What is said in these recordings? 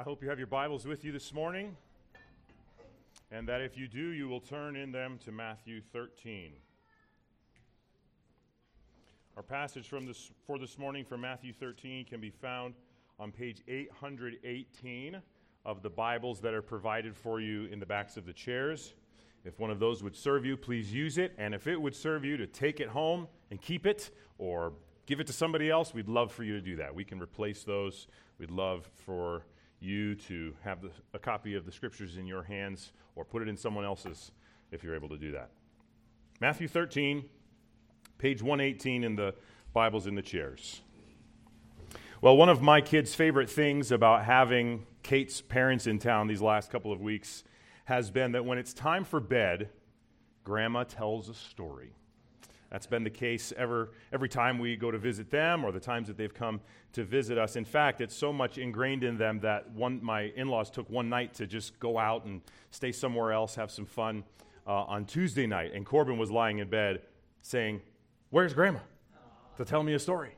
I hope you have your Bibles with you this morning, and that if you do, you will turn in them to Matthew 13. Our passage from this, for this morning from Matthew 13 can be found on page 818 of the Bibles that are provided for you in the backs of the chairs. If one of those would serve you, please use it. And if it would serve you to take it home and keep it or give it to somebody else, we'd love for you to do that. We can replace those. We'd love for you to have the, a copy of the scriptures in your hands or put it in someone else's if you're able to do that. Matthew 13, page 118 in the Bibles in the chairs. Well, one of my kids' favorite things about having Kate's parents in town these last couple of weeks has been that when it's time for bed, Grandma tells a story. That's been the case ever, every time we go to visit them or the times that they've come to visit us. In fact, it's so much ingrained in them that one, my in laws took one night to just go out and stay somewhere else, have some fun uh, on Tuesday night. And Corbin was lying in bed saying, Where's Grandma? To tell me a story.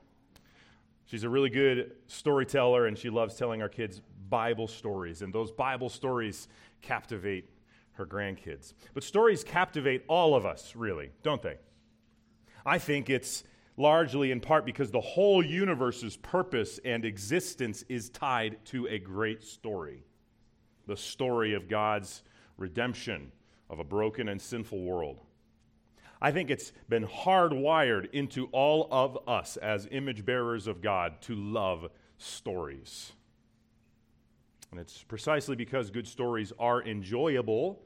She's a really good storyteller and she loves telling our kids Bible stories. And those Bible stories captivate her grandkids. But stories captivate all of us, really, don't they? I think it's largely in part because the whole universe's purpose and existence is tied to a great story the story of God's redemption of a broken and sinful world. I think it's been hardwired into all of us as image bearers of God to love stories. And it's precisely because good stories are enjoyable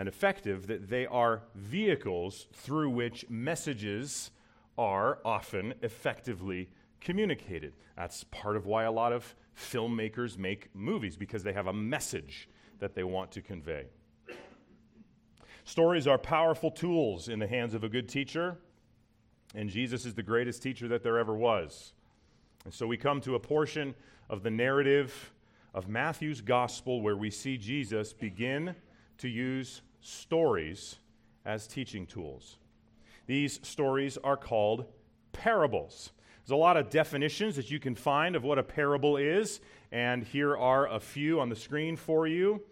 and effective that they are vehicles through which messages are often effectively communicated. That's part of why a lot of filmmakers make movies, because they have a message that they want to convey. Stories are powerful tools in the hands of a good teacher, and Jesus is the greatest teacher that there ever was. And so we come to a portion of the narrative of Matthew's gospel where we see Jesus begin to use stories as teaching tools. These stories are called parables. There's a lot of definitions that you can find of what a parable is, and here are a few on the screen for you.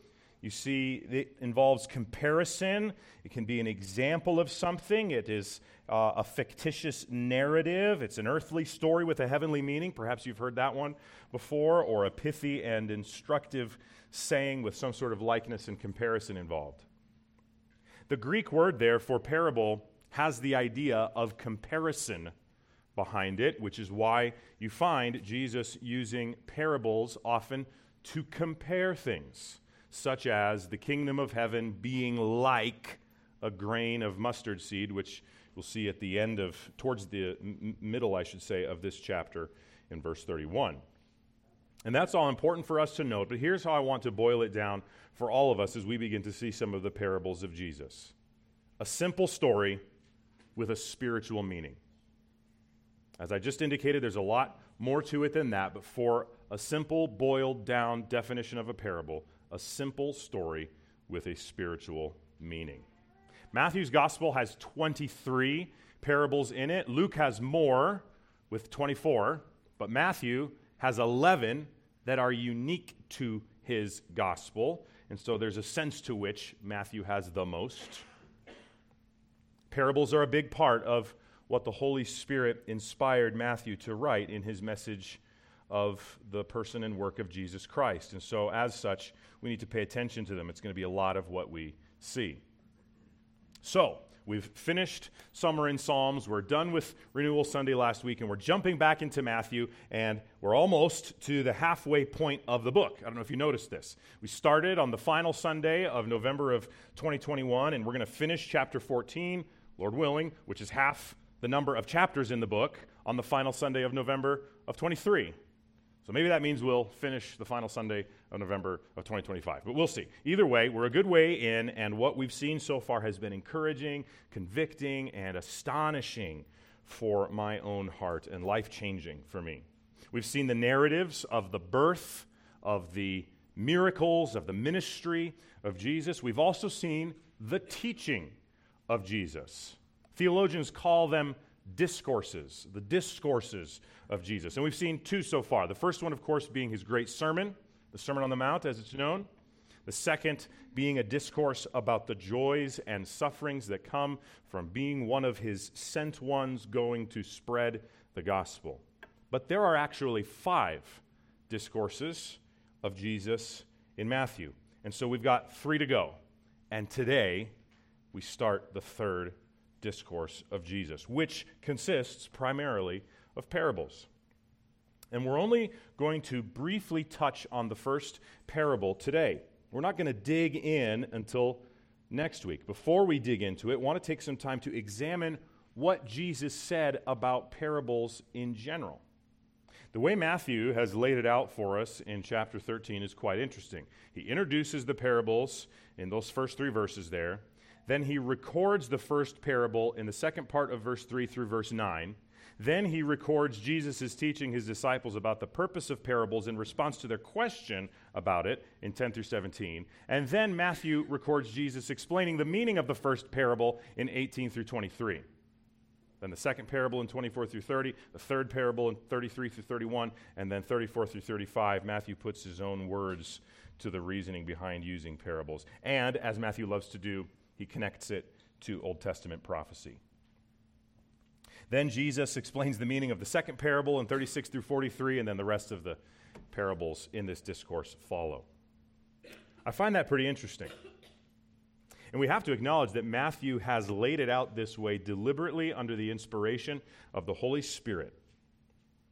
You see, it involves comparison. It can be an example of something. It is uh, a fictitious narrative. It's an earthly story with a heavenly meaning. Perhaps you've heard that one before, or a pithy and instructive saying with some sort of likeness and comparison involved. The Greek word there for parable has the idea of comparison behind it, which is why you find Jesus using parables often to compare things, such as the kingdom of heaven being like a grain of mustard seed, which we'll see at the end of, towards the middle, I should say, of this chapter in verse 31. And that's all important for us to note, but here's how I want to boil it down for all of us as we begin to see some of the parables of Jesus. A simple story with a spiritual meaning. As I just indicated, there's a lot more to it than that, but for a simple, boiled down definition of a parable, a simple story with a spiritual meaning. Matthew's gospel has 23 parables in it. Luke has more with 24, but Matthew has 11 that are unique to his gospel. And so there's a sense to which Matthew has the most. Parables are a big part of what the Holy Spirit inspired Matthew to write in his message of the person and work of Jesus Christ. And so, as such, we need to pay attention to them. It's going to be a lot of what we see. So, we've finished summer in Psalms. We're done with Renewal Sunday last week, and we're jumping back into Matthew, and we're almost to the halfway point of the book. I don't know if you noticed this. We started on the final Sunday of November of 2021, and we're going to finish chapter 14, Lord willing, which is half the number of chapters in the book, on the final Sunday of November of 23. So maybe that means we'll finish the final Sunday of November of 2025. But we'll see. Either way, we're a good way in, and what we've seen so far has been encouraging, convicting, and astonishing for my own heart and life changing for me. We've seen the narratives of the birth, of the miracles, of the ministry of Jesus. We've also seen the teaching of Jesus. Theologians call them discourses, the discourses of Jesus. And we've seen two so far. The first one, of course, being his great sermon, the Sermon on the Mount, as it's known. The second being a discourse about the joys and sufferings that come from being one of his sent ones going to spread the gospel. But there are actually five discourses of Jesus in Matthew. And so we've got three to go. And today, we start the third discourse of Jesus, which consists primarily of parables. And we're only going to briefly touch on the first parable today. We're not going to dig in until next week. Before we dig into it, I want to take some time to examine what Jesus said about parables in general. The way Matthew has laid it out for us in chapter 13 is quite interesting. He introduces the parables in those first three verses there. Then he records the first parable in the second part of verse 3 through verse 9. Then he records Jesus' teaching his disciples about the purpose of parables in response to their question about it in 10 through 17. And then Matthew records Jesus explaining the meaning of the first parable in 18 through 23. Then the second parable in 24 through 30, the third parable in 33 through 31, and then 34 through 35, Matthew puts his own words to the reasoning behind using parables. And, as Matthew loves to do, he connects it to Old Testament prophecy. Then Jesus explains the meaning of the second parable in 36 through 43, and then the rest of the parables in this discourse follow. I find that pretty interesting. And we have to acknowledge that Matthew has laid it out this way deliberately under the inspiration of the Holy Spirit.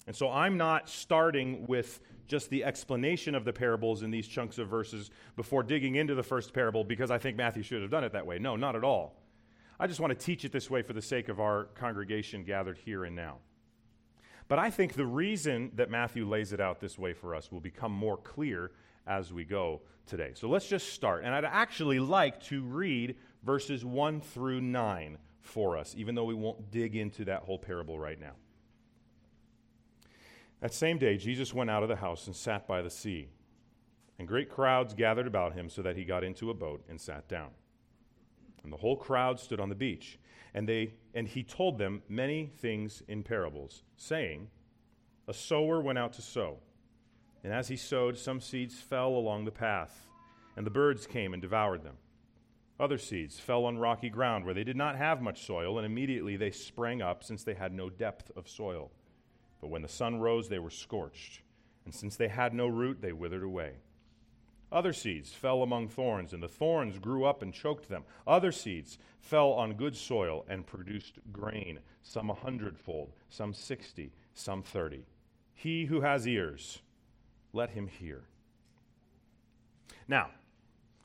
And so I'm not starting with just the explanation of the parables in these chunks of verses before digging into the first parable because I think Matthew should have done it that way. No, not at all. I just want to teach it this way for the sake of our congregation gathered here and now. But I think the reason that Matthew lays it out this way for us will become more clear as we go today. So let's just start. And I'd actually like to read verses 1 through 9 for us, even though we won't dig into that whole parable right now. That same day, Jesus went out of the house and sat by the sea. And great crowds gathered about him so that he got into a boat and sat down. And the whole crowd stood on the beach. And, they, and he told them many things in parables, saying, A sower went out to sow. And as he sowed, some seeds fell along the path, and the birds came and devoured them. Other seeds fell on rocky ground where they did not have much soil, and immediately they sprang up, since they had no depth of soil. But when the sun rose, they were scorched, and since they had no root, they withered away. Other seeds fell among thorns, and the thorns grew up and choked them. Other seeds fell on good soil and produced grain, some a hundredfold, some sixty, some thirty. He who has ears, let him hear. Now,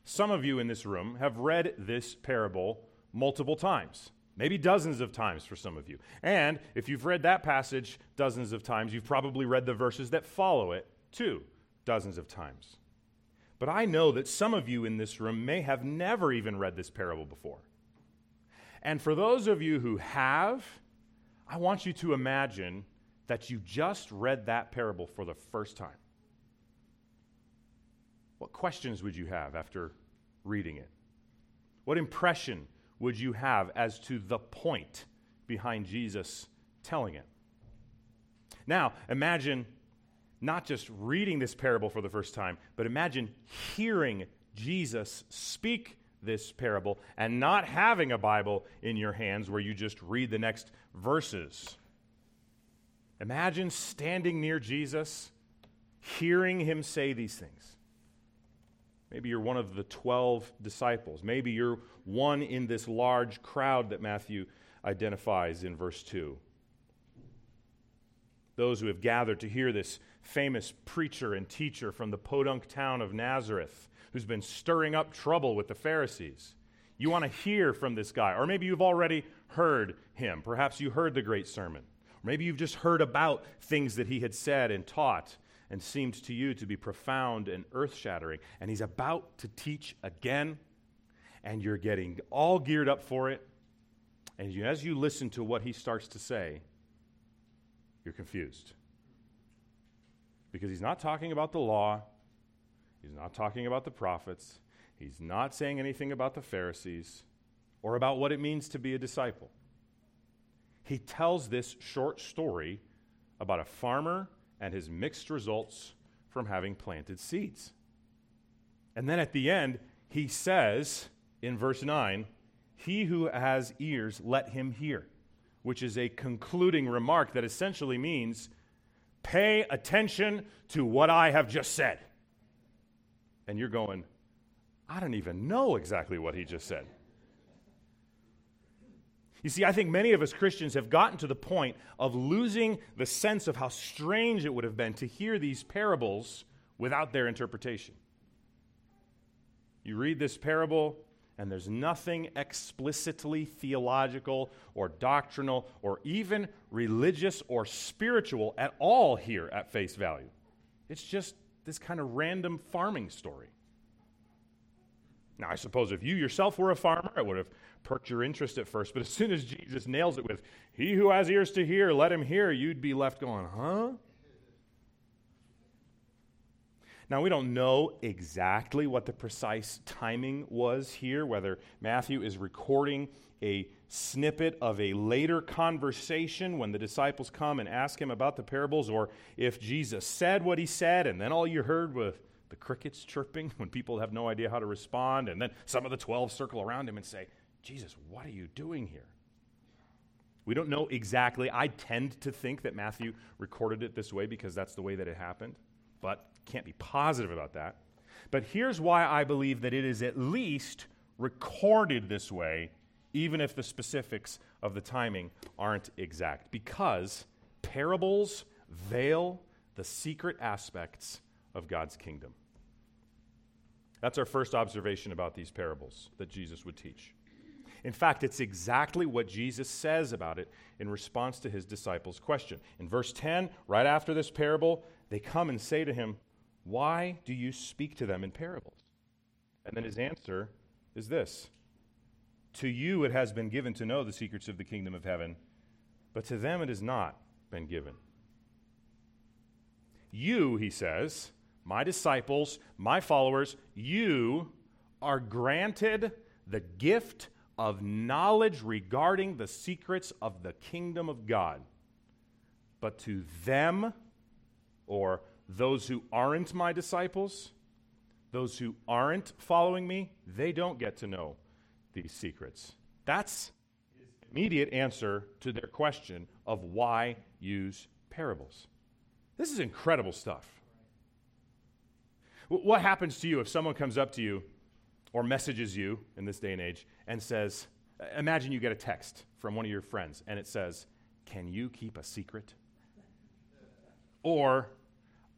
some of you in this room have read this parable multiple times, maybe dozens of times for some of you. And if you've read that passage dozens of times, you've probably read the verses that follow it too, dozens of times. But I know that some of you in this room may have never even read this parable before. And for those of you who have, I want you to imagine that you just read that parable for the first time. What questions would you have after reading it? What impression would you have as to the point behind Jesus telling it? Now, imagine not just reading this parable for the first time, but imagine hearing Jesus speak this parable and not having a Bible in your hands where you just read the next verses. Imagine standing near Jesus, hearing him say these things. Maybe you're one of the 12 disciples. Maybe you're one in this large crowd that Matthew identifies in verse 2. Those who have gathered to hear this famous preacher and teacher from the podunk town of Nazareth who's been stirring up trouble with the Pharisees. You want to hear from this guy, or maybe you've already heard him. Perhaps you heard the great sermon. Or maybe you've just heard about things that he had said and taught and seemed to you to be profound and earth shattering. And he's about to teach again, and you're getting all geared up for it. And you, as you listen to what he starts to say, you're confused. Because he's not talking about the law, he's not talking about the prophets, he's not saying anything about the Pharisees or about what it means to be a disciple. He tells this short story about a farmer and his mixed results from having planted seeds. And then at the end, he says in verse 9, He who has ears, let him hear, which is a concluding remark that essentially means, Pay attention to what I have just said. And you're going, I don't even know exactly what he just said. You see, I think many of us Christians have gotten to the point of losing the sense of how strange it would have been to hear these parables without their interpretation. You read this parable, and there's nothing explicitly theological or doctrinal or even religious or spiritual at all here at face value. It's just this kind of random farming story. Now, I suppose if you yourself were a farmer, it would have perked your interest at first, but as soon as Jesus nails it with, He who has ears to hear, let him hear, you'd be left going, huh? Now, we don't know exactly what the precise timing was here, whether Matthew is recording a snippet of a later conversation when the disciples come and ask him about the parables, or if Jesus said what he said and then all you heard was the crickets chirping when people have no idea how to respond, and then some of the 12 circle around him and say, Jesus, what are you doing here? We don't know exactly. I tend to think that Matthew recorded it this way because that's the way that it happened, but can't be positive about that. But here's why I believe that it is at least recorded this way, even if the specifics of the timing aren't exact. Because parables veil the secret aspects of God's kingdom. That's our first observation about these parables that Jesus would teach. In fact, it's exactly what Jesus says about it in response to his disciples' question. In verse 10, right after this parable, they come and say to him, Why do you speak to them in parables? And then his answer is this To you it has been given to know the secrets of the kingdom of heaven, but to them it has not been given. You, he says, my disciples, my followers, you are granted the gift of knowledge regarding the secrets of the kingdom of God. But to them, or those who aren't my disciples, those who aren't following me, they don't get to know these secrets. That's his immediate answer to their question of why use parables. This is incredible stuff. What happens to you if someone comes up to you or messages you in this day and age and says, Imagine you get a text from one of your friends and it says, Can you keep a secret? Or,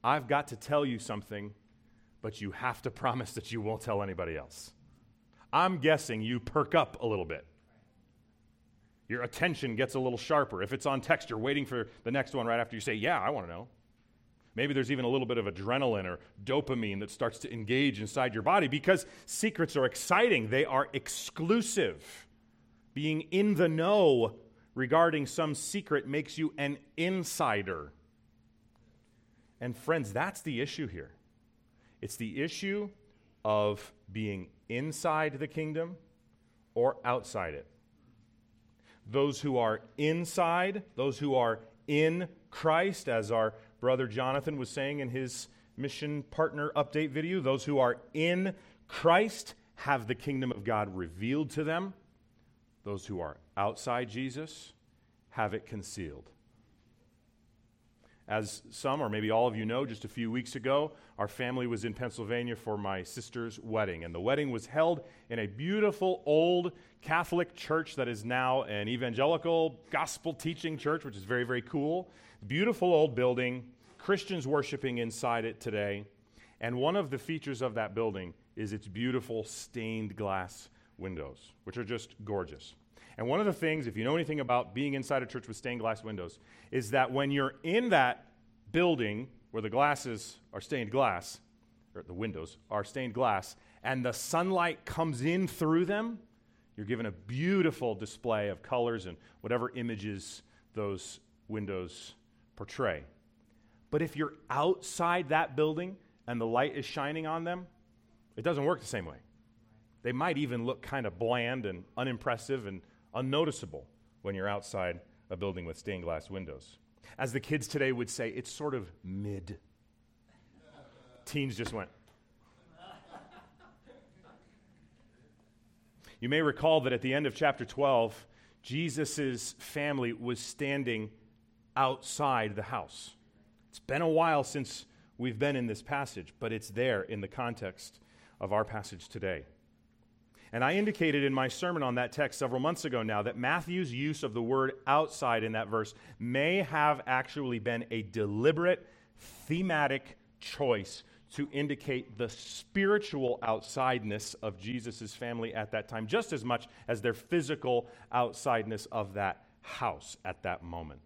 I've got to tell you something, but you have to promise that you won't tell anybody else. I'm guessing you perk up a little bit. Your attention gets a little sharper. If it's on text, you're waiting for the next one right after you say, Yeah, I want to know. Maybe there's even a little bit of adrenaline or dopamine that starts to engage inside your body because secrets are exciting. They are exclusive. Being in the know regarding some secret makes you an insider. And friends, that's the issue here. It's the issue of being inside the kingdom or outside it. Those who are inside, those who are in Christ, as our brother Jonathan was saying in his mission partner update video, those who are in Christ have the kingdom of God revealed to them. Those who are outside Jesus have it concealed. As some, or maybe all of you know, just a few weeks ago, our family was in Pennsylvania for my sister's wedding. And the wedding was held in a beautiful old Catholic church that is now an evangelical gospel teaching church, which is very, very cool. Beautiful old building, Christians worshiping inside it today. And one of the features of that building is its beautiful stained glass windows, which are just gorgeous. And one of the things, if you know anything about being inside a church with stained glass windows, is that when you're in that building where the glasses are stained glass, or the windows are stained glass, and the sunlight comes in through them, you're given a beautiful display of colors and whatever images those windows portray. But if you're outside that building and the light is shining on them, it doesn't work the same way. They might even look kind of bland and unimpressive and unnoticeable when you're outside a building with stained glass windows. As the kids today would say, it's sort of mid. teens just went. You may recall that at the end of chapter 12, Jesus' family was standing outside the house. It's been a while since we've been in this passage, but it's there in the context of our passage today. And I indicated in my sermon on that text several months ago now that Matthew's use of the word outside in that verse may have actually been a deliberate thematic choice to indicate the spiritual outsideness of Jesus' family at that time, just as much as their physical outsideness of that house at that moment.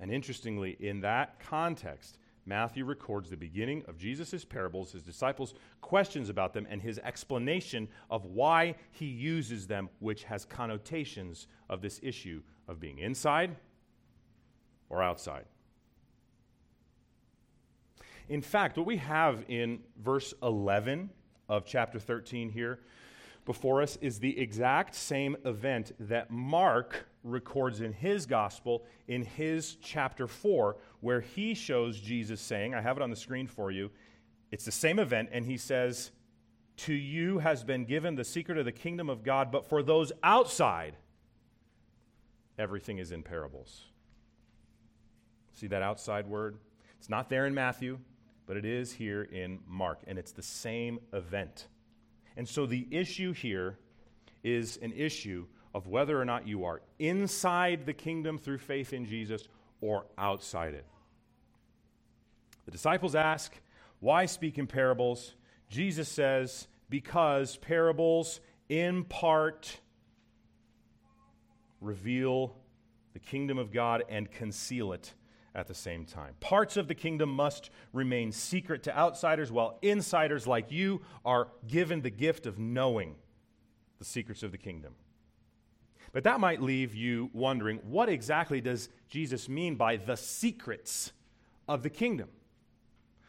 And interestingly, in that context, Matthew records the beginning of Jesus' parables, his disciples' questions about them, and his explanation of why he uses them, which has connotations of this issue of being inside or outside. In fact, what we have in verse 11 of chapter 13 here before us is the exact same event that Mark records in his gospel in his chapter 4, where he shows Jesus saying, I have it on the screen for you. It's the same event, and he says, To you has been given the secret of the kingdom of God, but for those outside, everything is in parables. See that outside word? It's not there in Matthew, but it is here in Mark, and it's the same event. And so the issue here is an issue of whether or not you are inside the kingdom through faith in Jesus or outside it. The disciples ask, Why speak in parables? Jesus says, Because parables in part reveal the kingdom of God and conceal it at the same time. Parts of the kingdom must remain secret to outsiders, while insiders like you are given the gift of knowing the secrets of the kingdom. But that might leave you wondering what exactly does Jesus mean by the secrets of the kingdom?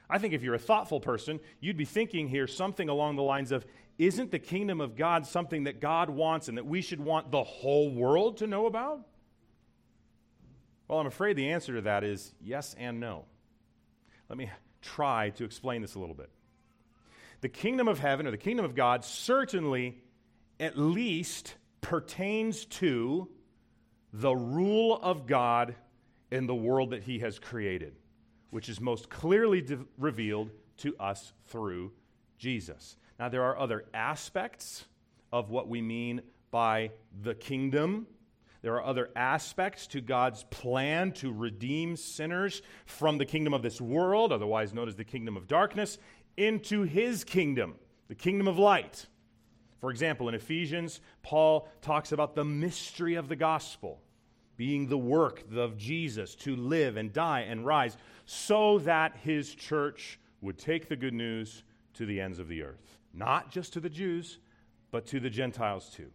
I think if you're a thoughtful person, you'd be thinking here something along the lines of Isn't the kingdom of God something that God wants and that we should want the whole world to know about? Well, I'm afraid the answer to that is yes and no. Let me try to explain this a little bit. The kingdom of heaven or the kingdom of God certainly, at least, pertains to the rule of God in the world that he has created, which is most clearly de- revealed to us through Jesus. Now, there are other aspects of what we mean by the kingdom there are other aspects to God's plan to redeem sinners from the kingdom of this world, otherwise known as the kingdom of darkness, into his kingdom, the kingdom of light. For example, in Ephesians, Paul talks about the mystery of the gospel being the work of Jesus to live and die and rise so that his church would take the good news to the ends of the earth. Not just to the Jews, but to the Gentiles too.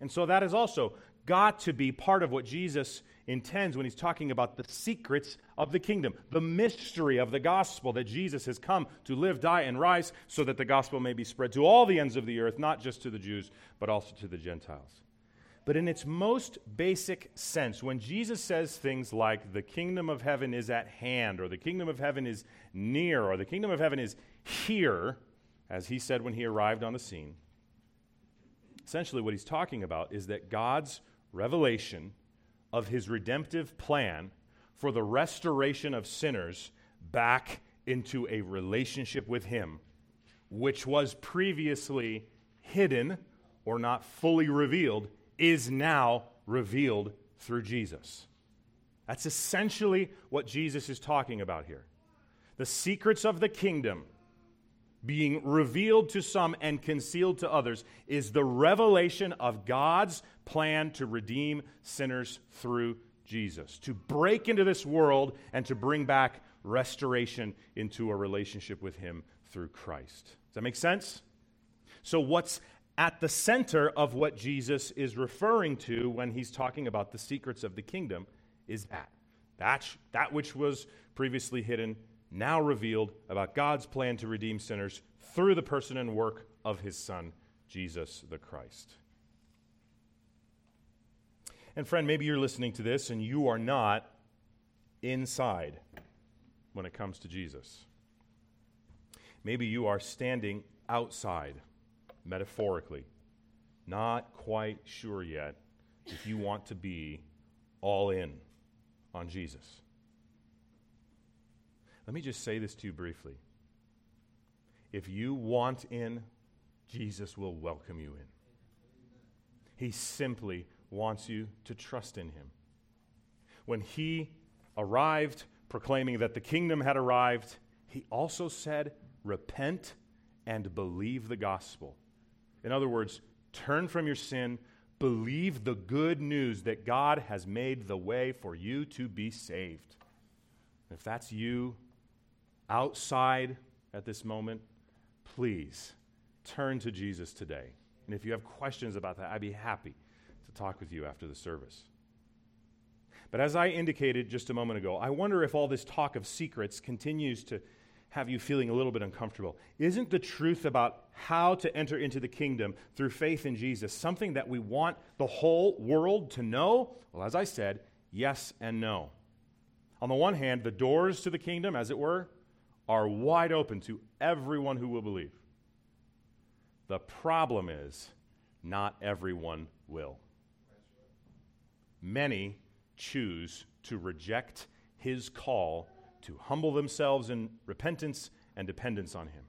And so that is also got to be part of what Jesus intends when he's talking about the secrets of the kingdom, the mystery of the gospel that Jesus has come to live, die, and rise so that the gospel may be spread to all the ends of the earth, not just to the Jews, but also to the Gentiles. But in its most basic sense, when Jesus says things like the kingdom of heaven is at hand, or the kingdom of heaven is near, or the kingdom of heaven is here, as he said when he arrived on the scene, essentially what he's talking about is that God's revelation of his redemptive plan for the restoration of sinners back into a relationship with him, which was previously hidden or not fully revealed, is now revealed through Jesus. That's essentially what Jesus is talking about here. The secrets of the kingdom being revealed to some and concealed to others is the revelation of God's plan to redeem sinners through Jesus, to break into this world and to bring back restoration into a relationship with Him through Christ. Does that make sense? So, what's at the center of what Jesus is referring to when he's talking about the secrets of the kingdom is that. That, that which was previously hidden now revealed about God's plan to redeem sinners through the person and work of his Son, Jesus the Christ. And friend, maybe you're listening to this and you are not inside when it comes to Jesus. Maybe you are standing outside, metaphorically, not quite sure yet if you want to be all in on Jesus. Let me just say this to you briefly. If you want in, Jesus will welcome you in. He simply wants you to trust in him. When he arrived, proclaiming that the kingdom had arrived, he also said, Repent and believe the gospel. In other words, turn from your sin, believe the good news that God has made the way for you to be saved. If that's you outside at this moment, please turn to Jesus today. And if you have questions about that, I'd be happy to talk with you after the service. But as I indicated just a moment ago, I wonder if all this talk of secrets continues to have you feeling a little bit uncomfortable. Isn't the truth about how to enter into the kingdom through faith in Jesus something that we want the whole world to know? Well, as I said, yes and no. On the one hand, the doors to the kingdom, as it were, are wide open to everyone who will believe. The problem is, not everyone will. Many choose to reject his call to humble themselves in repentance and dependence on Him.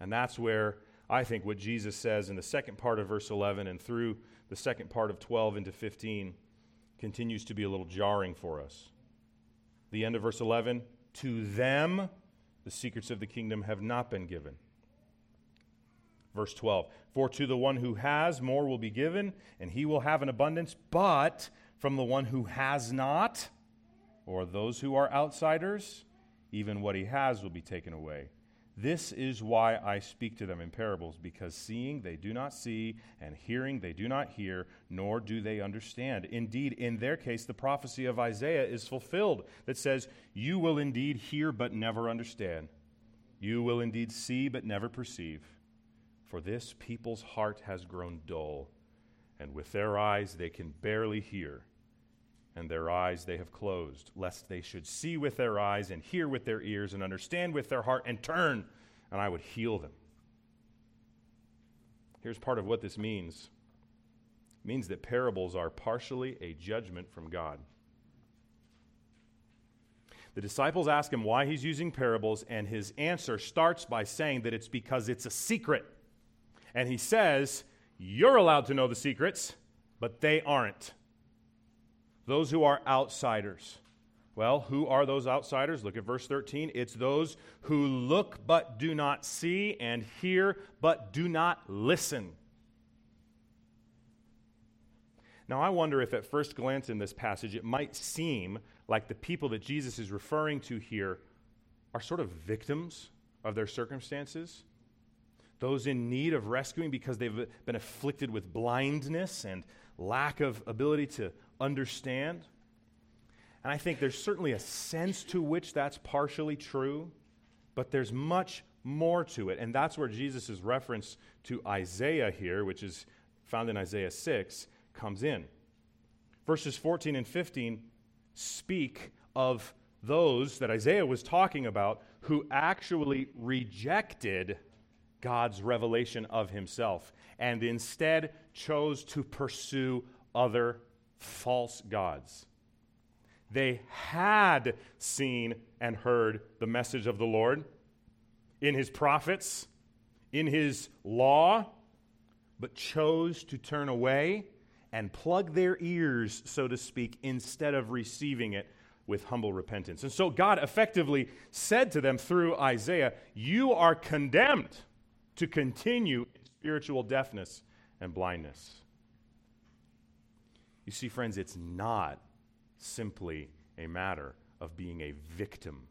And that's where I think what Jesus says in the second part of verse 11 and through the second part of 12 into 15 continues to be a little jarring for us. The end of verse 11 To them the secrets of the kingdom have not been given. Verse 12 For to the one who has, more will be given, and he will have an abundance, but from the one who has not, or those who are outsiders, even what he has will be taken away. This is why I speak to them in parables, because seeing they do not see, and hearing they do not hear, nor do they understand. Indeed, in their case, the prophecy of Isaiah is fulfilled that says, You will indeed hear, but never understand. You will indeed see, but never perceive. For this people's heart has grown dull, and with their eyes they can barely hear and their eyes they have closed, lest they should see with their eyes and hear with their ears and understand with their heart and turn, and I would heal them. Here's part of what this means it means that parables are partially a judgment from God. The disciples ask him why he's using parables, and his answer starts by saying that it's because it's a secret. And he says, You're allowed to know the secrets, but they aren't. Those who are outsiders. Well, who are those outsiders? Look at verse 13. It's those who look but do not see, and hear but do not listen. Now, I wonder if at first glance in this passage it might seem like the people that Jesus is referring to here are sort of victims of their circumstances. Those in need of rescuing because they've been afflicted with blindness and lack of ability to understand. And I think there's certainly a sense to which that's partially true, but there's much more to it. And that's where Jesus' reference to Isaiah here, which is found in Isaiah 6, comes in. Verses 14 and 15 speak of those that Isaiah was talking about who actually rejected God's revelation of himself and instead chose to pursue other false gods. They had seen and heard the message of the Lord in his prophets, in his law, but chose to turn away and plug their ears, so to speak, instead of receiving it with humble repentance. And so God effectively said to them through Isaiah, You are condemned to continue in spiritual deafness and blindness. You see, friends, it's not simply a matter of being a victim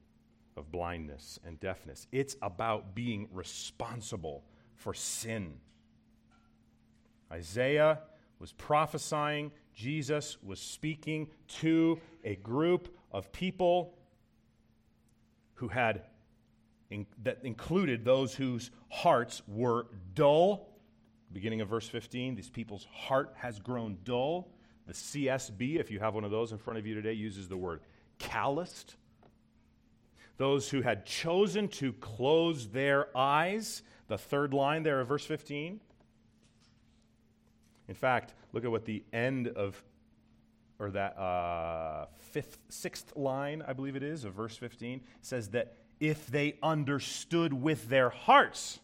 of blindness and deafness, it's about being responsible for sin. Isaiah was prophesying, Jesus was speaking to a group of people who had in, that included those whose hearts were dull. Beginning of verse 15, these people's heart has grown dull. The CSB, if you have one of those in front of you today, uses the word calloused. those who had chosen to close their eyes. The third line there of verse 15. In fact, look at what the end of, or that uh, fifth, sixth line, I believe it is, of verse 15 says that if they understood with their hearts,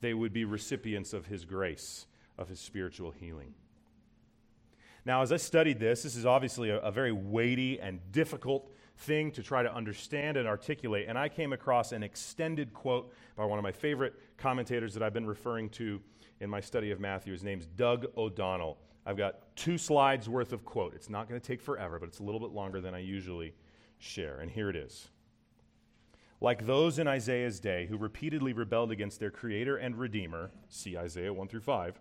they would be recipients of his grace, of his spiritual healing. Now, as I studied this, this is obviously a, a, very weighty and difficult thing to try to understand and articulate. And I came across an extended quote by one of my favorite commentators that I've been referring to in my study of Matthew. His name's Doug O'Donnell. I've got two slides worth of quote. It's not going to take forever, but it's a little bit longer than I usually share. And here it is. Like those in Isaiah's day who repeatedly rebelled against their creator and redeemer, see Isaiah 1 through 5,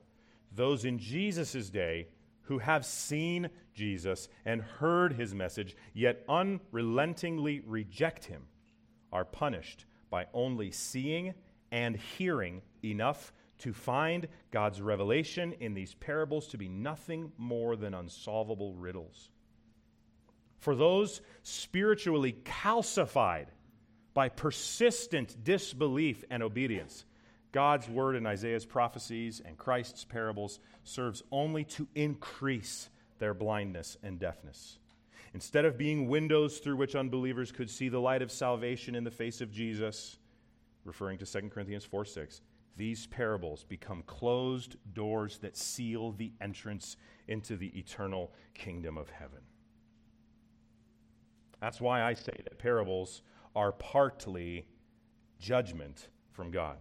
those in Jesus' day who have seen Jesus and heard his message, yet unrelentingly reject him, are punished by only seeing and hearing enough to find God's revelation in these parables to be nothing more than unsolvable riddles. For those spiritually calcified by persistent disbelief and obedience, God's word in Isaiah's prophecies and Christ's parables serves only to increase their blindness and deafness. Instead of being windows through which unbelievers could see the light of salvation in the face of Jesus, referring to 2 Corinthians 4 6, these parables become closed doors that seal the entrance into the eternal kingdom of heaven. That's why I say that parables are partly judgment from God.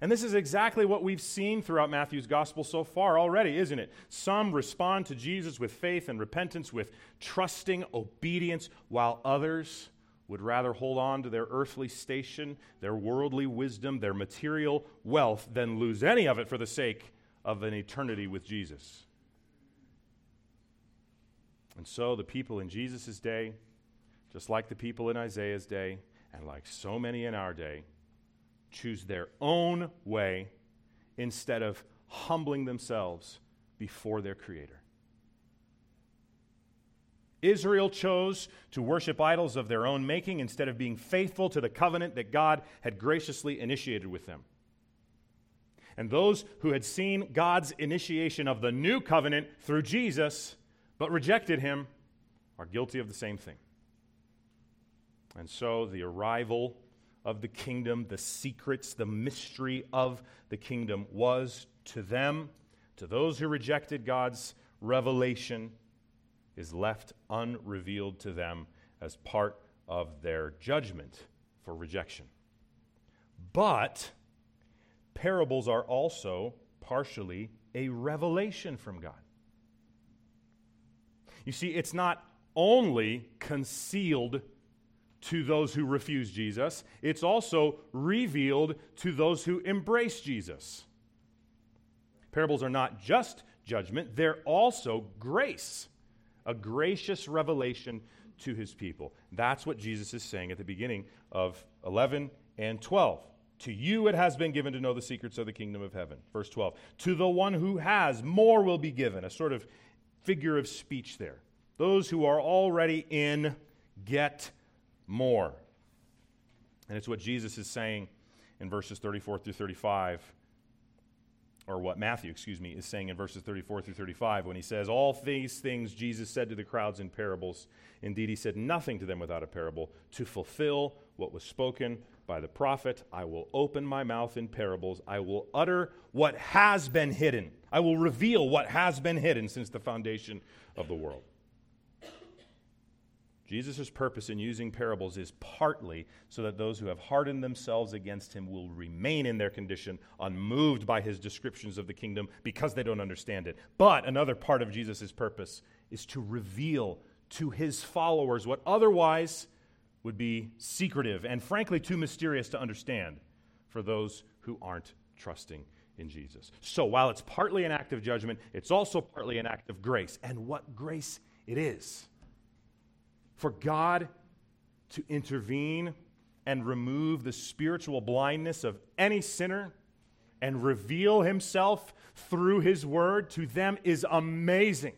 And this is exactly what we've seen throughout Matthew's gospel so far already, isn't it? Some respond to Jesus with faith and repentance, with trusting obedience, while others would rather hold on to their earthly station, their worldly wisdom, their material wealth, than lose any of it for the sake of an eternity with Jesus. And so the people in Jesus' day, just like the people in Isaiah's day, and like so many in our day, choose their own way instead of humbling themselves before their Creator. Israel chose to worship idols of their own making instead of being faithful to the covenant that God had graciously initiated with them. And those who had seen God's initiation of the new covenant through Jesus but rejected him are guilty of the same thing. And so the arrival of the kingdom, the secrets, the mystery of the kingdom was to them, to those who rejected God's revelation, is left unrevealed to them as part of their judgment for rejection. But parables are also partially a revelation from God. You see, it's not only concealed to those who refuse Jesus, it's also revealed to those who embrace Jesus. Parables are not just judgment, they're also grace a gracious revelation to his people. That's what Jesus is saying at the beginning of 11 and 12. To you it has been given to know the secrets of the kingdom of heaven. Verse 12. To the one who has, more will be given. A sort of figure of speech there. Those who are already in, get more. And it's what Jesus is saying in verses 34 through 35 or what Matthew, excuse me, is saying in verses 34 through 35 when he says, All these things Jesus said to the crowds in parables. Indeed, he said nothing to them without a parable to fulfill what was spoken by the prophet. I will open my mouth in parables. I will utter what has been hidden. I will reveal what has been hidden since the foundation of the world. Jesus' purpose in using parables is partly so that those who have hardened themselves against him will remain in their condition, unmoved by his descriptions of the kingdom because they don't understand it. But another part of Jesus' purpose is to reveal to his followers what otherwise would be secretive and frankly too mysterious to understand for those who aren't trusting in Jesus. So while it's partly an act of judgment, it's also partly an act of grace. And what grace it is for God to intervene and remove the spiritual blindness of any sinner and reveal himself through his word to them is amazing.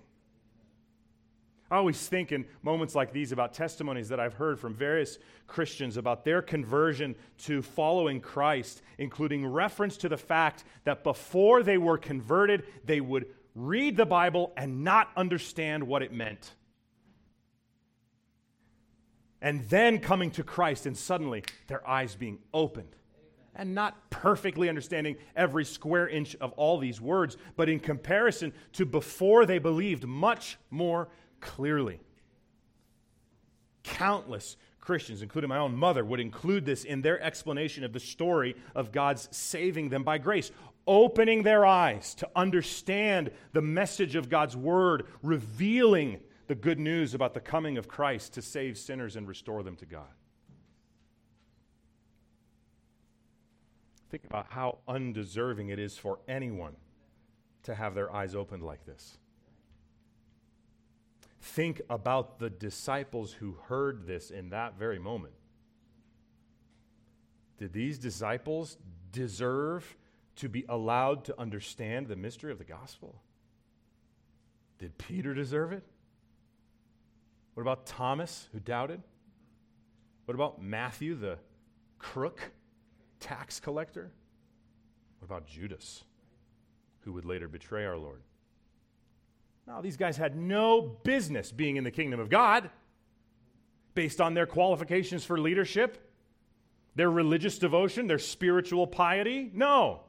I always think in moments like these about testimonies that I've heard from various Christians about their conversion to following Christ, including reference to the fact that before they were converted, they would read the Bible and not understand what it meant. And then coming to Christ, and suddenly their eyes being opened and not perfectly understanding every square inch of all these words, but in comparison to before they believed, much more clearly. Countless Christians, including my own mother, would include this in their explanation of the story of God's saving them by grace, opening their eyes to understand the message of God's word, revealing the good news about the coming of Christ to save sinners and restore them to God. Think about how undeserving it is for anyone to have their eyes opened like this. Think about the disciples who heard this in that very moment. Did these disciples deserve to be allowed to understand the mystery of the gospel? Did Peter deserve it? What about Thomas, who doubted? What about Matthew, the crook, tax collector? What about Judas, who would later betray our Lord? Now, these guys had no business being in the kingdom of God based on their qualifications for leadership, their religious devotion, their spiritual piety. No.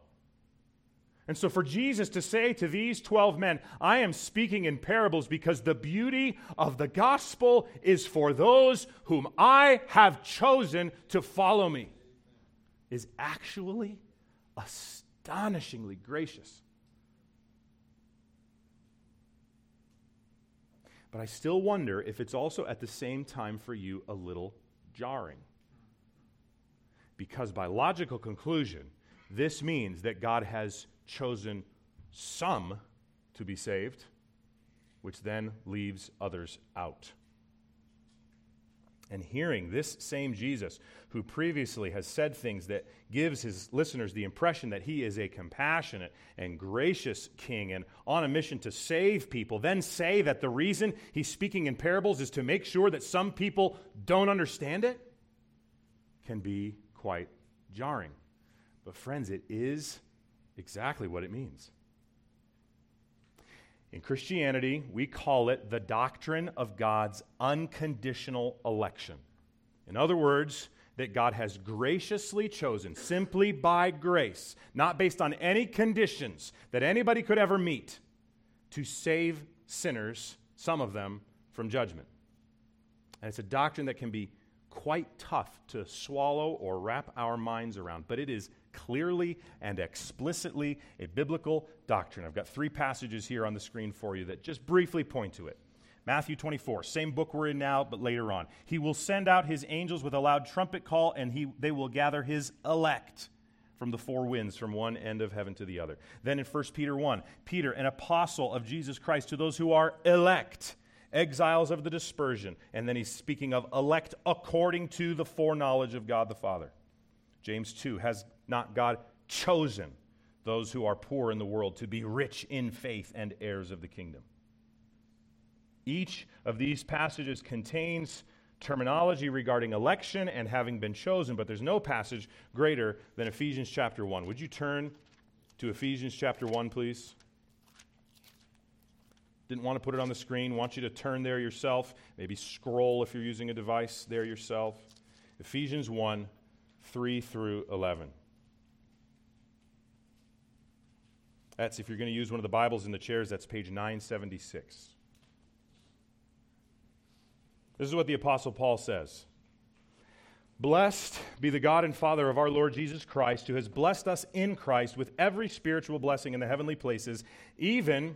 And so, for Jesus to say to these 12 men, I am speaking in parables because the beauty of the gospel is for those whom I have chosen to follow me, is actually astonishingly gracious. But I still wonder if it's also at the same time for you a little jarring. Because by logical conclusion, this means that God has chosen some to be saved, which then leaves others out and hearing this same Jesus, who previously has said things that gives his listeners the impression that he is a compassionate and gracious king and on a mission to save people, then say that the reason he's speaking in parables is to make sure that some people don't understand it, can be quite jarring. But, friends, it is exactly what it means. In Christianity, we call it the doctrine of God's unconditional election. In other words, that God has graciously chosen, simply by grace, not based on any conditions that anybody could ever meet, to save sinners, some of them, from judgment. And it's a doctrine that can be quite tough to swallow or wrap our minds around, but it is clearly and explicitly a biblical doctrine. I've got three passages here on the screen for you that just briefly point to it. Matthew 24, same book we're in now, but later on. He will send out his angels with a loud trumpet call, and he, they will gather his elect from the four winds, from one end of heaven to the other. Then in 1 Peter 1, Peter, an apostle of Jesus Christ, to those who are elect, exiles of the dispersion. And then he's speaking of elect according to the foreknowledge of God the Father. James 2, has not God chosen those who are poor in the world to be rich in faith and heirs of the kingdom? Each of these passages contains terminology regarding election and having been chosen, but there's no passage greater than Ephesians chapter 1. Would you turn to Ephesians chapter 1, please? Didn't want to put it on the screen. Want you to turn there yourself. Maybe scroll if you're using a device there yourself. Ephesians 1 3 through 11. That's if you're going to use one of the Bibles in the chairs, that's page 976. This is what the Apostle Paul says Blessed be the God and Father of our Lord Jesus Christ, who has blessed us in Christ with every spiritual blessing in the heavenly places, even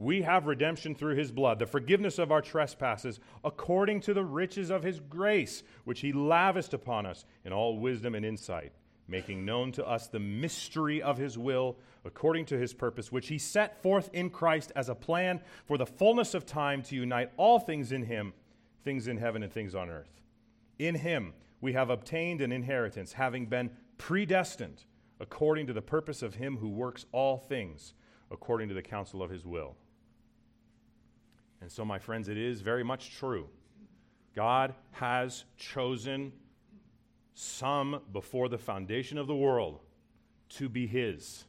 we have redemption through his blood, the forgiveness of our trespasses, according to the riches of his grace, which he lavished upon us in all wisdom and insight making known to us the mystery of his will according to his purpose, which he set forth in Christ as a plan for the fullness of time to unite all things in him, things in heaven and things on earth. In him we have obtained an inheritance, having been predestined according to the purpose of him who works all things according to the counsel of his will. And so, my friends, it is very much true. God has chosen some before the foundation of the world to be his.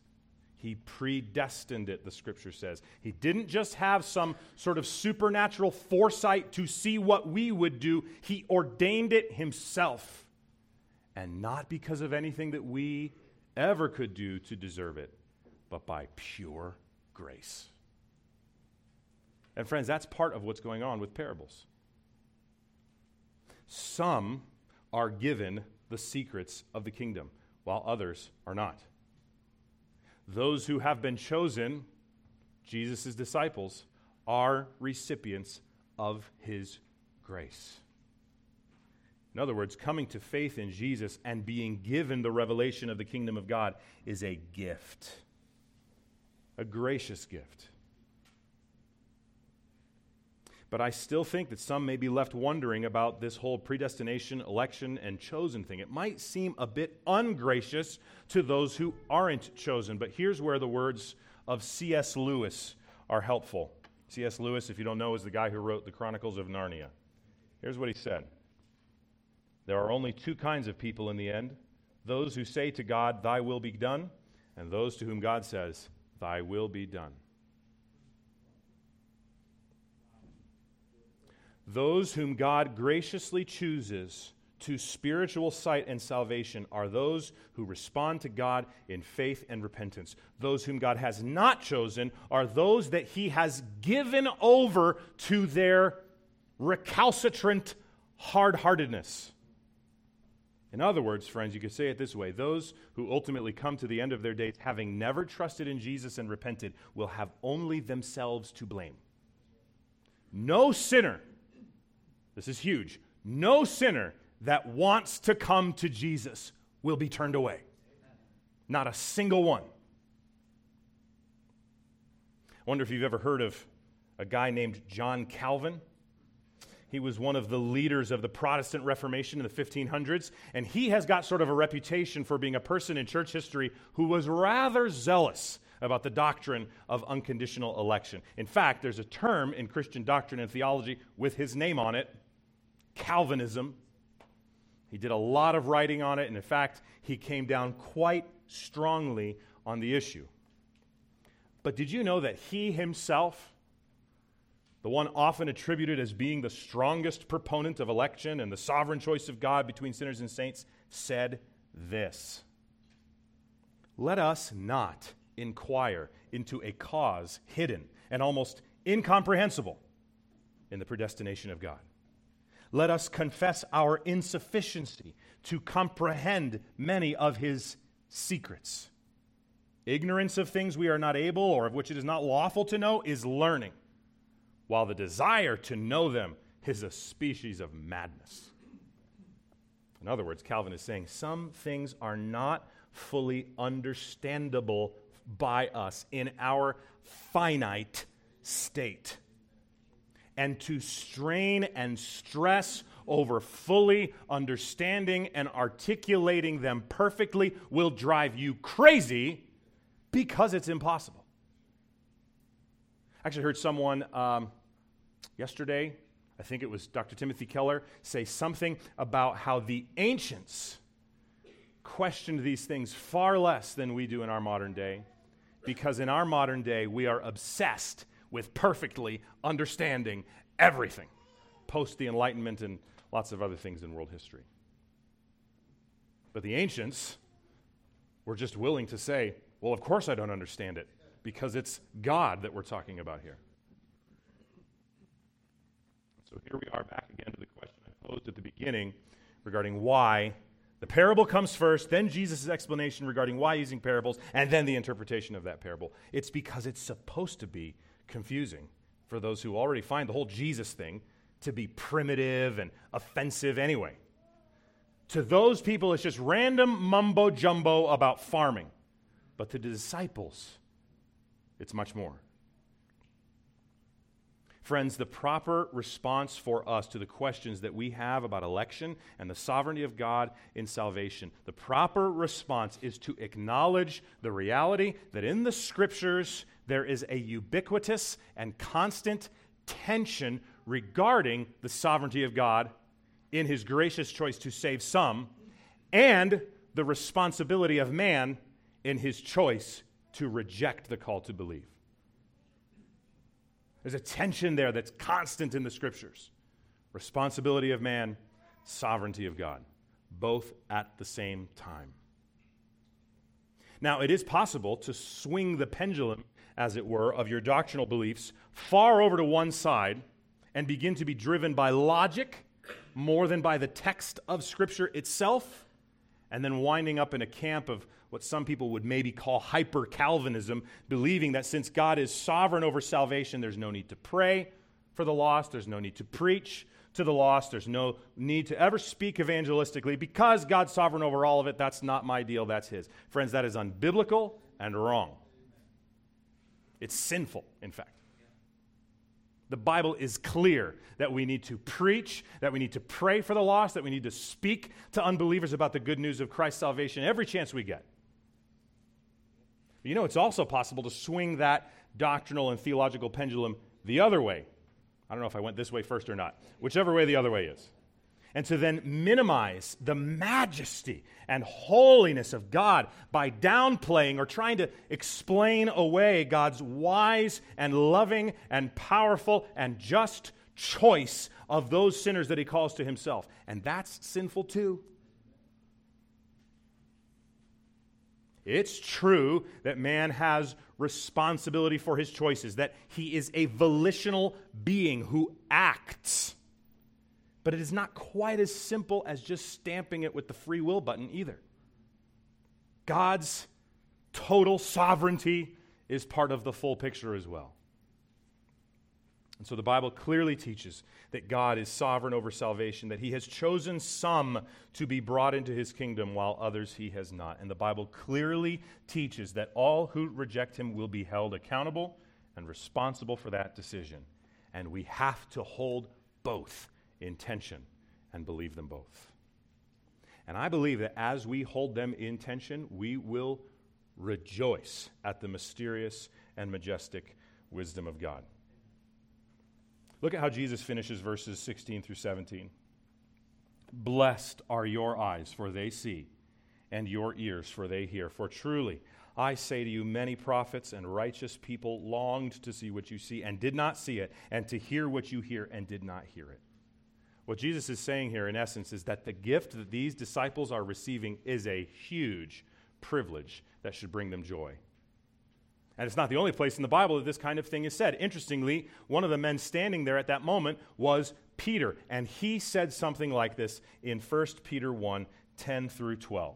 He predestined it, the scripture says. He didn't just have some sort of supernatural foresight to see what we would do, he ordained it himself. And not because of anything that we ever could do to deserve it, but by pure grace. And, friends, that's part of what's going on with parables. Some are given the secrets of the kingdom, while others are not. Those who have been chosen, Jesus' disciples, are recipients of his grace. In other words, coming to faith in Jesus and being given the revelation of the kingdom of God is a gift, a gracious gift. But I still think that some may be left wondering about this whole predestination, election, and chosen thing. It might seem a bit ungracious to those who aren't chosen. But here's where the words of C.S. Lewis are helpful. C.S. Lewis, if you don't know, is the guy who wrote the Chronicles of Narnia. Here's what he said There are only two kinds of people in the end those who say to God, Thy will be done, and those to whom God says, Thy will be done. Those whom God graciously chooses to spiritual sight and salvation are those who respond to God in faith and repentance. Those whom God has not chosen are those that He has given over to their recalcitrant hard heartedness. In other words, friends, you could say it this way those who ultimately come to the end of their days having never trusted in Jesus and repented will have only themselves to blame. No sinner this is huge. No sinner that wants to come to Jesus will be turned away. Not a single one. I wonder if you've ever heard of a guy named John Calvin. He was one of the leaders of the Protestant Reformation in the 1500s, and he has got sort of a reputation for being a person in church history who was rather zealous about the doctrine of unconditional election. In fact, there's a term in Christian doctrine and theology with his name on it Calvinism. He did a lot of writing on it, and in fact, he came down quite strongly on the issue. But did you know that he himself, the one often attributed as being the strongest proponent of election and the sovereign choice of God between sinners and saints, said this Let us not inquire into a cause hidden and almost incomprehensible in the predestination of God let us confess our insufficiency to comprehend many of his secrets. Ignorance of things we are not able or of which it is not lawful to know is learning, while the desire to know them is a species of madness. In other words, Calvin is saying some things are not fully understandable by us in our finite state and to strain and stress over fully understanding and articulating them perfectly will drive you crazy because it's impossible. I actually heard someone um, yesterday, I think it was Dr. Timothy Keller, say something about how the ancients questioned these things far less than we do in our modern day because in our modern day we are obsessed with perfectly understanding everything post the Enlightenment and lots of other things in world history. But the ancients were just willing to say, well, of course I don't understand it, because it's God that we're talking about here. So here we are back again to the question I posed at the beginning regarding why the parable comes first, then Jesus' explanation regarding why using parables, and then the interpretation of that parable. It's because it's supposed to be confusing for those who already find the whole Jesus thing to be primitive and offensive anyway. To those people, it's just random mumbo jumbo about farming. But to the disciples, it's much more. Friends, the proper response for us to the questions that we have about election and the sovereignty of God in salvation, the proper response is to acknowledge the reality that in the scriptures there is a ubiquitous and constant tension regarding the sovereignty of God in his gracious choice to save some and the responsibility of man in his choice to reject the call to believe. There's a tension there that's constant in the scriptures responsibility of man, sovereignty of God, both at the same time. Now, it is possible to swing the pendulum, as it were, of your doctrinal beliefs far over to one side and begin to be driven by logic more than by the text of Scripture itself, and then winding up in a camp of what some people would maybe call hyper Calvinism, believing that since God is sovereign over salvation, there's no need to pray for the lost, there's no need to preach to the lost, there's no need to ever speak evangelistically because God's sovereign over all of it. That's not my deal, that's His. Friends, that is unbiblical and wrong. It's sinful, in fact. The Bible is clear that we need to preach, that we need to pray for the lost, that we need to speak to unbelievers about the good news of Christ's salvation every chance we get. You know, it's also possible to swing that doctrinal and theological pendulum the other way. I don't know if I went this way first or not, whichever way the other way is. And to then minimize the majesty and holiness of God by downplaying or trying to explain away God's wise and loving and powerful and just choice of those sinners that he calls to himself. And that's sinful too. It's true that man has responsibility for his choices, that he is a volitional being who acts. But it is not quite as simple as just stamping it with the free will button either. God's total sovereignty is part of the full picture as well. And so the Bible clearly teaches that God is sovereign over salvation, that he has chosen some to be brought into his kingdom while others he has not. And the Bible clearly teaches that all who reject him will be held accountable and responsible for that decision. And we have to hold both in tension and believe them both. And I believe that as we hold them in tension, we will rejoice at the mysterious and majestic wisdom of God. Look at how Jesus finishes verses 16 through 17. Blessed are your eyes, for they see, and your ears, for they hear. For truly, I say to you, many prophets and righteous people longed to see what you see and did not see it, and to hear what you hear and did not hear it. What Jesus is saying here, in essence, is that the gift that these disciples are receiving is a huge privilege that should bring them joy. And it's not the only place in the Bible that this kind of thing is said. Interestingly, one of the men standing there at that moment was Peter, and he said something like this in 1 Peter 1 10 through 12.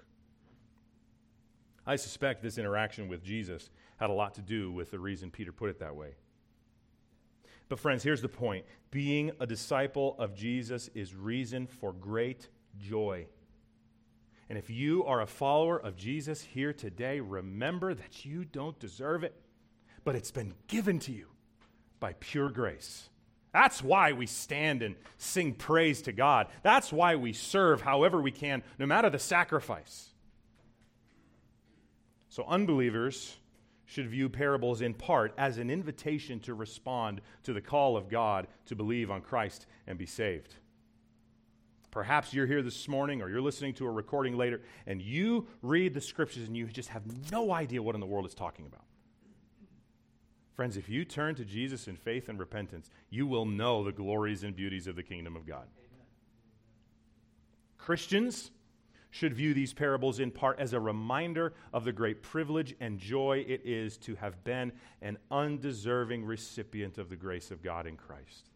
I suspect this interaction with Jesus had a lot to do with the reason Peter put it that way. But, friends, here's the point being a disciple of Jesus is reason for great joy. And if you are a follower of Jesus here today, remember that you don't deserve it but it's been given to you by pure grace. That's why we stand and sing praise to God. That's why we serve however we can, no matter the sacrifice. So, unbelievers should view parables in part as an invitation to respond to the call of God to believe on Christ and be saved. Perhaps you're here this morning or you're listening to a recording later and you read the scriptures and you just have no idea what in the world it's talking about. Friends, if you turn to Jesus in faith and repentance, you will know the glories and beauties of the kingdom of God. Amen. Christians should view these parables in part as a reminder of the great privilege and joy it is to have been an undeserving recipient of the grace of God in Christ.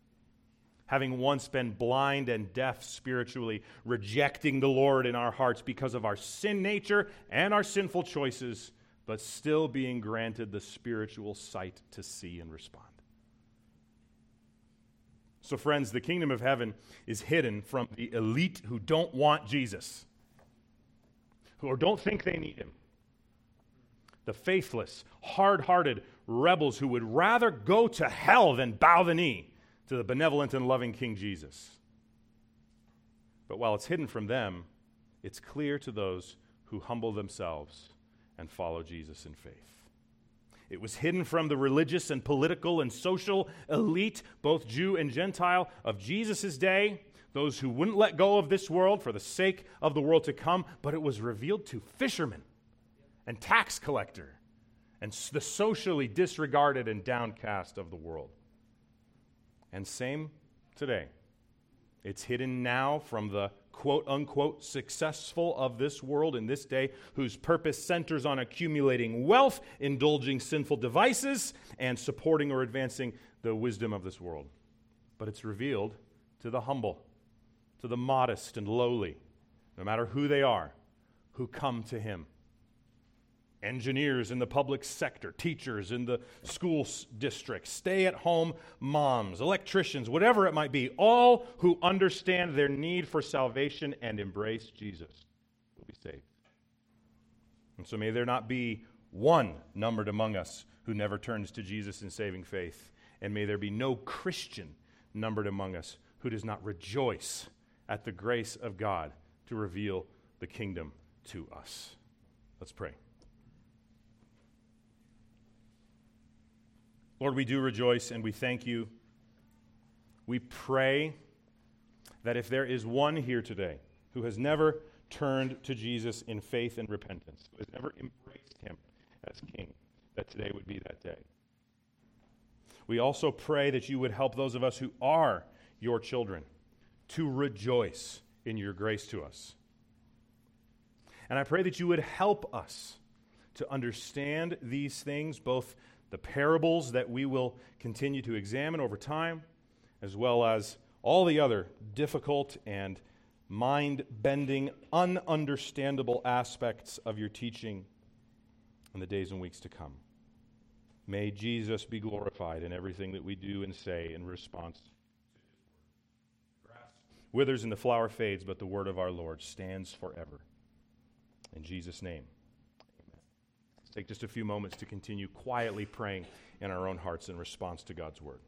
Having once been blind and deaf spiritually, rejecting the Lord in our hearts because of our sin nature and our sinful choices, but still being granted the spiritual sight to see and respond. So, friends, the kingdom of heaven is hidden from the elite who don't want Jesus, who don't think they need him. The faithless, hard hearted rebels who would rather go to hell than bow the knee to the benevolent and loving King Jesus. But while it's hidden from them, it's clear to those who humble themselves and follow Jesus in faith. It was hidden from the religious and political and social elite, both Jew and Gentile, of Jesus' day, those who wouldn't let go of this world for the sake of the world to come, but it was revealed to fishermen and tax collector and the socially disregarded and downcast of the world. And same today. It's hidden now from the quote unquote successful of this world in this day, whose purpose centers on accumulating wealth, indulging sinful devices, and supporting or advancing the wisdom of this world. But it's revealed to the humble, to the modest and lowly, no matter who they are, who come to Him engineers in the public sector, teachers in the school district, stay at home moms, electricians, whatever it might be, all who understand their need for salvation and embrace Jesus will be saved. And so may there not be one numbered among us who never turns to Jesus in saving faith, and may there be no Christian numbered among us who does not rejoice at the grace of God to reveal the kingdom to us. Let's pray. Lord, we do rejoice and we thank you. We pray that if there is one here today who has never turned to Jesus in faith and repentance, who has never embraced him as king, that today would be that day. We also pray that you would help those of us who are your children to rejoice in your grace to us. And I pray that you would help us to understand these things, both the parables that we will continue to examine over time, as well as all the other difficult and mind bending, ununderstandable aspects of your teaching in the days and weeks to come. May Jesus be glorified in everything that we do and say in response. Withers and the flower fades, but the word of our Lord stands forever. In Jesus' name amen. Let's take just a few moments to continue quietly praying in our own hearts in response to God's word.